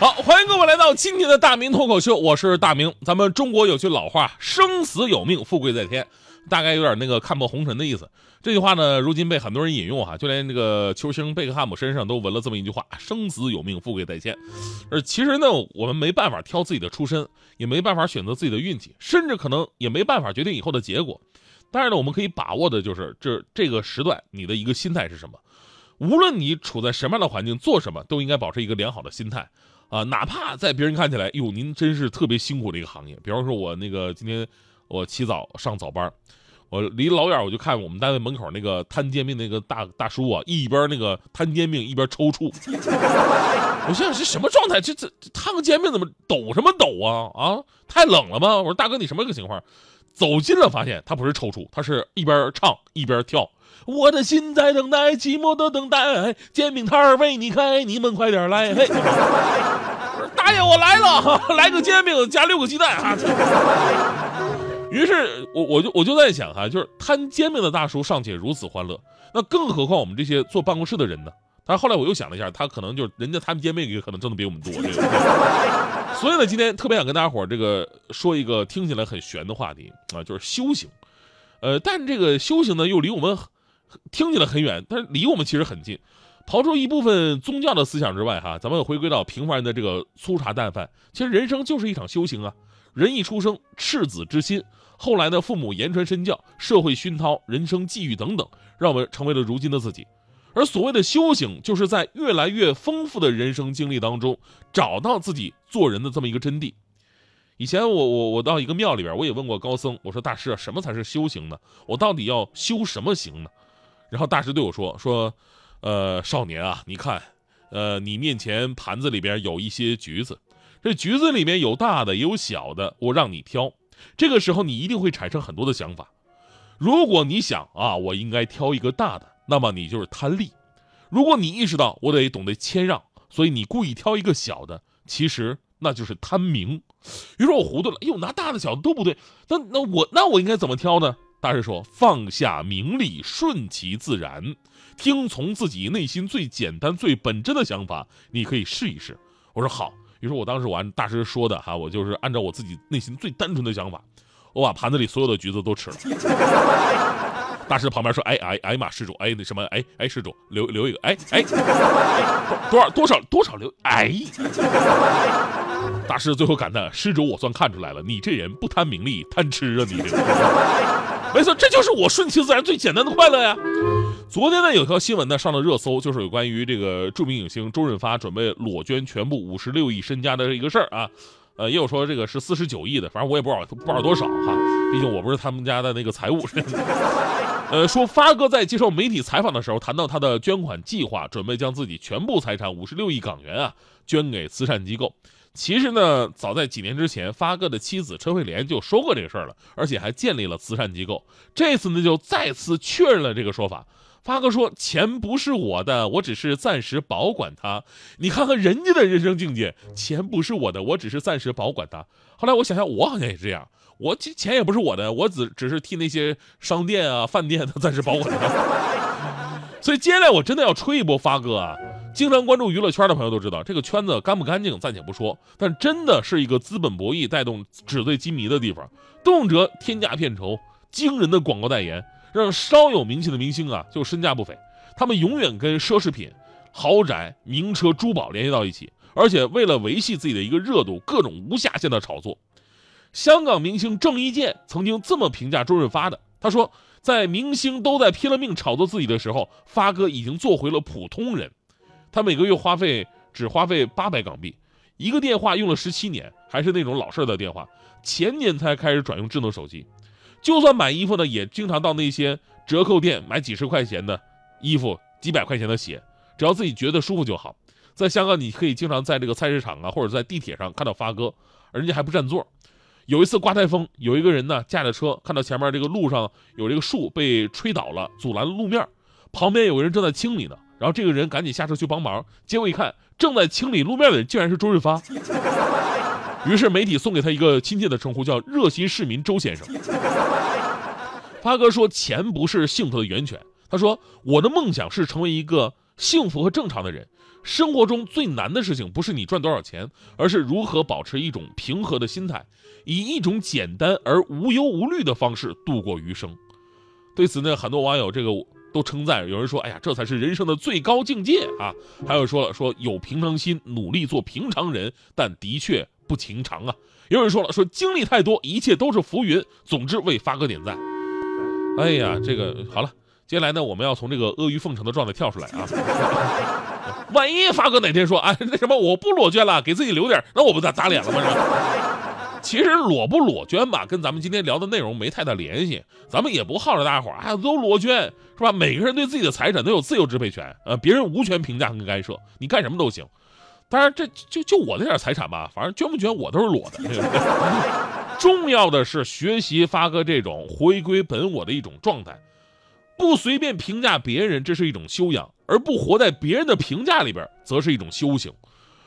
好，欢迎各位来到今天的大明脱口秀，我是大明。咱们中国有句老话，生死有命，富贵在天，大概有点那个看破红尘的意思。这句话呢，如今被很多人引用哈，就连这个球星贝克汉姆身上都纹了这么一句话：生死有命，富贵在天。而其实呢，我们没办法挑自己的出身，也没办法选择自己的运气，甚至可能也没办法决定以后的结果。但是呢，我们可以把握的就是这这个时段你的一个心态是什么。无论你处在什么样的环境，做什么，都应该保持一个良好的心态。啊，哪怕在别人看起来，哟，您真是特别辛苦的一个行业。比方说，我那个今天我起早上早班，我离老远我就看我们单位门口那个摊煎饼那个大大叔啊，一边那个摊煎饼一边抽搐。我想想是什么状态？这这摊个煎饼怎么抖什么抖啊？啊，太冷了吗？我说大哥，你什么个情况？走近了发现他不是抽搐，他是一边唱一边跳。我的心在等待，寂寞的等待，煎饼摊儿为你开，你们快点来！嘿，大爷我来了，来个煎饼加六个鸡蛋啊！于是，我我就我就在想哈，就是摊煎饼的大叔尚且如此欢乐，那更何况我们这些坐办公室的人呢？但后来我又想了一下，他可能就人家摊煎饼也可能挣的比我们多，这个。所以呢，今天特别想跟大家伙这个说一个听起来很玄的话题啊，就是修行。呃，但这个修行呢，又离我们。听起来很远，但是离我们其实很近。刨出一部分宗教的思想之外，哈，咱们回归到平凡人的这个粗茶淡饭。其实人生就是一场修行啊！人一出生，赤子之心，后来呢，父母言传身教，社会熏陶，人生际遇等等，让我们成为了如今的自己。而所谓的修行，就是在越来越丰富的人生经历当中，找到自己做人的这么一个真谛。以前我我我到一个庙里边，我也问过高僧，我说大师啊，什么才是修行呢？我到底要修什么行呢？然后大师对我说：“说，呃，少年啊，你看，呃，你面前盘子里边有一些橘子，这橘子里面有大的也有小的，我让你挑。这个时候你一定会产生很多的想法。如果你想啊，我应该挑一个大的，那么你就是贪利；如果你意识到我得懂得谦让，所以你故意挑一个小的，其实那就是贪名。于是我糊涂了，哎呦，拿大的小的都不对，那那我那我应该怎么挑呢？”大师说：“放下名利，顺其自然，听从自己内心最简单、最本真的想法。你可以试一试。”我说：“好。”于是，我当时我按大师说的哈，我就是按照我自己内心最单纯的想法，我把盘子里所有的橘子都吃了。大师旁边说：“哎哎哎妈，施主，哎那什么，哎哎施主，留留一个，哎哎，多少多少多少留，哎。”大师最后感叹：“施主，我算看出来了，你这人不贪名利，贪吃啊，你这。”没错，这就是我顺其自然最简单的快乐呀。昨天呢，有条新闻呢上了热搜，就是有关于这个著名影星周润发准备裸捐全部五十六亿身家的一个事儿啊。呃，也有说这个是四十九亿的，反正我也不知道不知道多少哈，毕竟我不是他们家的那个财务。呃，说发哥在接受媒体采访的时候谈到他的捐款计划，准备将自己全部财产五十六亿港元啊捐给慈善机构。其实呢，早在几年之前，发哥的妻子陈慧莲就说过这个事儿了，而且还建立了慈善机构。这次呢，就再次确认了这个说法。发哥说：“钱不是我的，我只是暂时保管它。”你看看人家的人生境界，钱不是我的，我只是暂时保管它。后来我想想，我好像也是这样，我钱钱也不是我的，我只只是替那些商店啊、饭店的暂时保管它。所以接下来我真的要吹一波发哥啊！经常关注娱乐圈的朋友都知道，这个圈子干不干净暂且不说，但真的是一个资本博弈带动纸醉金迷的地方，动辄天价片酬、惊人的广告代言，让稍有名气的明星啊就身价不菲。他们永远跟奢侈品、豪宅、名车、珠宝联系到一起，而且为了维系自己的一个热度，各种无下限的炒作。香港明星郑伊健曾经这么评价周润发的，他说：“在明星都在拼了命炒作自己的时候，发哥已经做回了普通人。”他每个月花费只花费八百港币，一个电话用了十七年，还是那种老式的电话。前年才开始转用智能手机，就算买衣服呢，也经常到那些折扣店买几十块钱的衣服、几百块钱的鞋，只要自己觉得舒服就好。在香港，你可以经常在这个菜市场啊，或者在地铁上看到发哥，人家还不占座。有一次刮台风，有一个人呢驾着车，看到前面这个路上有这个树被吹倒了，阻拦了路面，旁边有个人正在清理呢，然后这个人赶紧下车去帮忙，结果一看，正在清理路面的人竟然是周润发。于是媒体送给他一个亲切的称呼，叫“热心市民周先生”。发哥说：“钱不是幸福的源泉。”他说：“我的梦想是成为一个幸福和正常的人。生活中最难的事情不是你赚多少钱，而是如何保持一种平和的心态，以一种简单而无忧无虑的方式度过余生。”对此呢，很多网友这个都称赞，有人说：“哎呀，这才是人生的最高境界啊！”还有说了：“说有平常心，努力做平常人，但的确。”不情长啊！有人说了，说经历太多，一切都是浮云。总之为发哥点赞。哎呀，这个好了，接下来呢，我们要从这个阿谀奉承的状态跳出来啊。万一发哥哪天说，哎，那什么，我不裸捐了，给自己留点，那我不打打脸了吗？其实裸不裸捐吧，跟咱们今天聊的内容没太大联系。咱们也不号召大家伙啊都裸捐，是吧？每个人对自己的财产都有自由支配权，呃，别人无权评价跟干涉，你干什么都行。当然，这就就我那点财产吧，反正捐不捐我都是裸的。重要的是学习发哥这种回归本我的一种状态，不随便评价别人，这是一种修养；而不活在别人的评价里边，则是一种修行。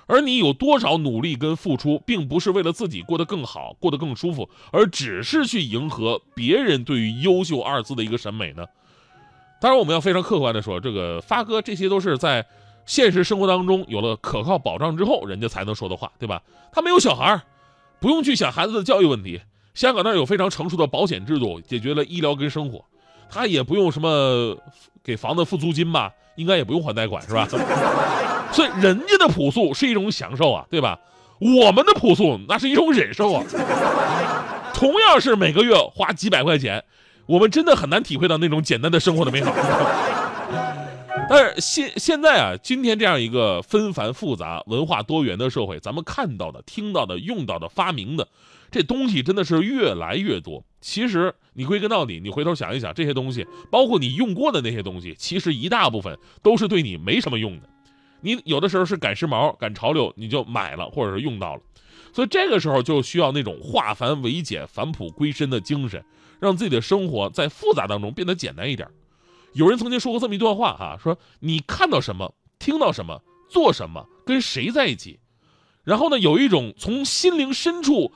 而你有多少努力跟付出，并不是为了自己过得更好、过得更舒服，而只是去迎合别人对于“优秀”二字的一个审美呢？当然，我们要非常客观的说，这个发哥这些都是在。现实生活当中有了可靠保障之后，人家才能说的话，对吧？他没有小孩，不用去想孩子的教育问题。香港那儿有非常成熟的保险制度，解决了医疗跟生活。他也不用什么给房子付租金吧，应该也不用还贷款，是吧？所以人家的朴素是一种享受啊，对吧？我们的朴素那是一种忍受啊。同样是每个月花几百块钱，我们真的很难体会到那种简单的生活的美好。但是现现在啊，今天这样一个纷繁复杂、文化多元的社会，咱们看到的、听到的、用到的、发明的，这东西真的是越来越多。其实你归根到底，你回头想一想，这些东西，包括你用过的那些东西，其实一大部分都是对你没什么用的。你有的时候是赶时髦、赶潮流，你就买了或者是用到了。所以这个时候就需要那种化繁为简、返璞归真的精神，让自己的生活在复杂当中变得简单一点。有人曾经说过这么一段话哈，说你看到什么，听到什么，做什么，跟谁在一起，然后呢，有一种从心灵深处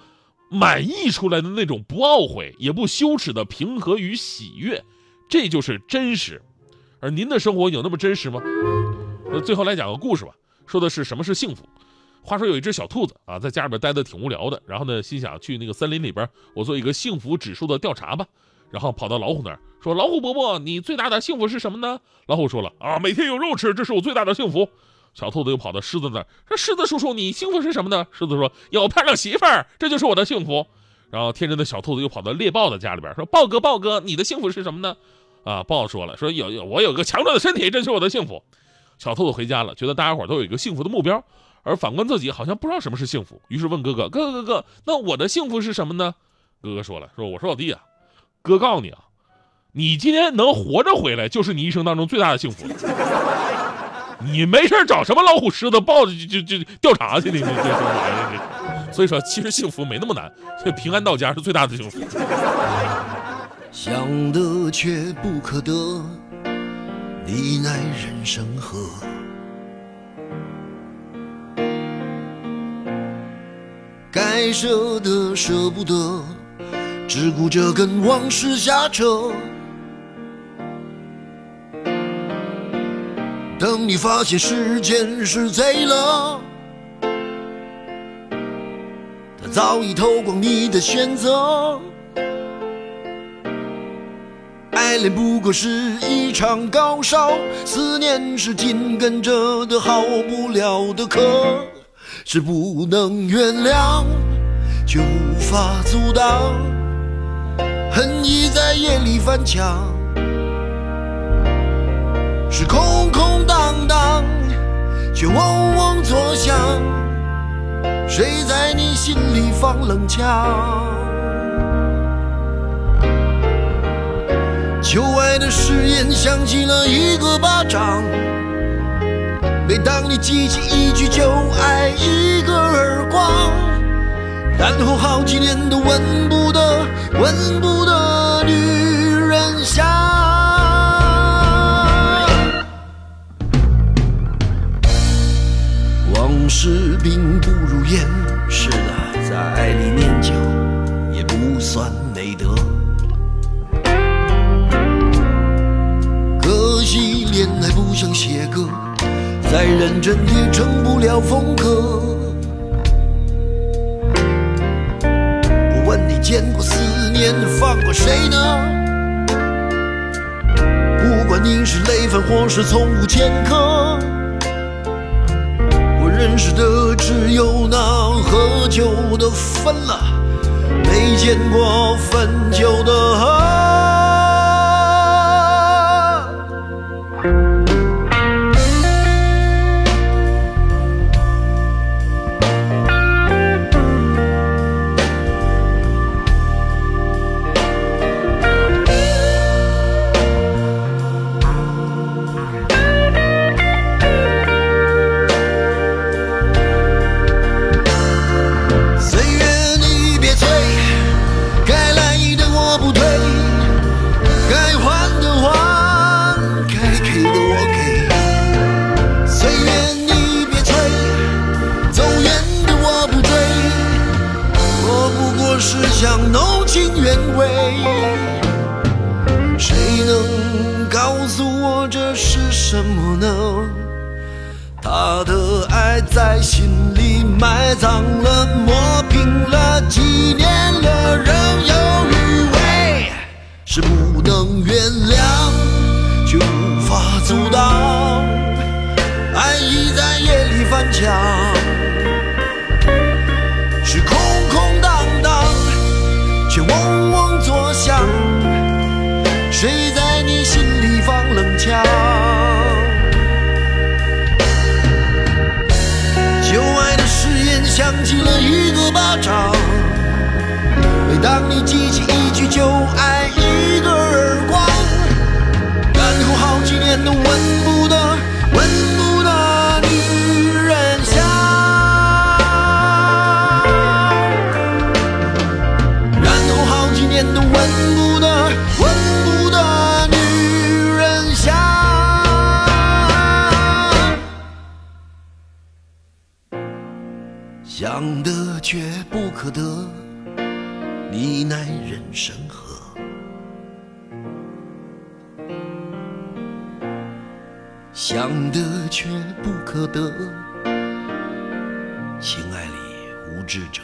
满溢出来的那种不懊悔也不羞耻的平和与喜悦，这就是真实。而您的生活有那么真实吗？那最后来讲个故事吧，说的是什么是幸福。话说有一只小兔子啊，在家里边待的挺无聊的，然后呢，心想去那个森林里边，我做一个幸福指数的调查吧。然后跑到老虎那儿说：“老虎伯伯，你最大的幸福是什么呢？”老虎说了：“啊，每天有肉吃，这是我最大的幸福。”小兔子又跑到狮子那儿说：“狮子叔叔，你幸福是什么呢？”狮子说：“有漂亮媳妇儿，这就是我的幸福。”然后天真的小兔子又跑到猎豹的家里边说：“豹哥，豹哥，你的幸福是什么呢？”啊，豹说了：“说有有我有个强壮的身体，这是我的幸福。”小兔子回家了，觉得大家伙都有一个幸福的目标，而反观自己好像不知道什么是幸福，于是问哥哥：“哥哥哥哥，那我的幸福是什么呢？”哥哥说了：“说我说老弟啊，哥告诉你啊。”你今天能活着回来，就是你一生当中最大的幸福。你没事找什么老虎、狮子、豹子就就就调查去，你这这玩意儿。所以说，其实幸福没那么难，这平安到家是最大的幸福。想得却不可得，你奈人生何？该舍的舍不得，只顾着跟往事瞎扯。等你发现时间是贼了，他早已偷光你的选择。爱恋不过是一场高烧，思念是紧跟着的好不了的咳，是不能原谅，却无法阻挡，恨意在夜里翻墙。是空空荡荡，却嗡嗡作响。谁在你心里放冷枪？旧爱的誓言响起了一个巴掌，每当你记起一句就挨一个耳光，然后好几年都闻不得、闻不得女事并不如烟，是的，在爱里念旧也不算美德。可惜恋爱不像写歌，再认真也成不了风格。我问你见过思念放过谁呢？不管你是累犯或是从无前科。我认识的有那喝酒的分了，没见过分酒的只想弄清原委。谁能告诉我这是什么呢？他的爱在心里埋葬了，磨平了，几年了，仍有余味，是不能原谅，却无法阻挡。爱意在夜里翻墙，句就挨一个耳光，然后好几年都闻不得、闻不得女人香，然后好几年都闻不得、闻不得女人香。想得却不可得，你奈人生何？想得却不可得，情爱里无知者。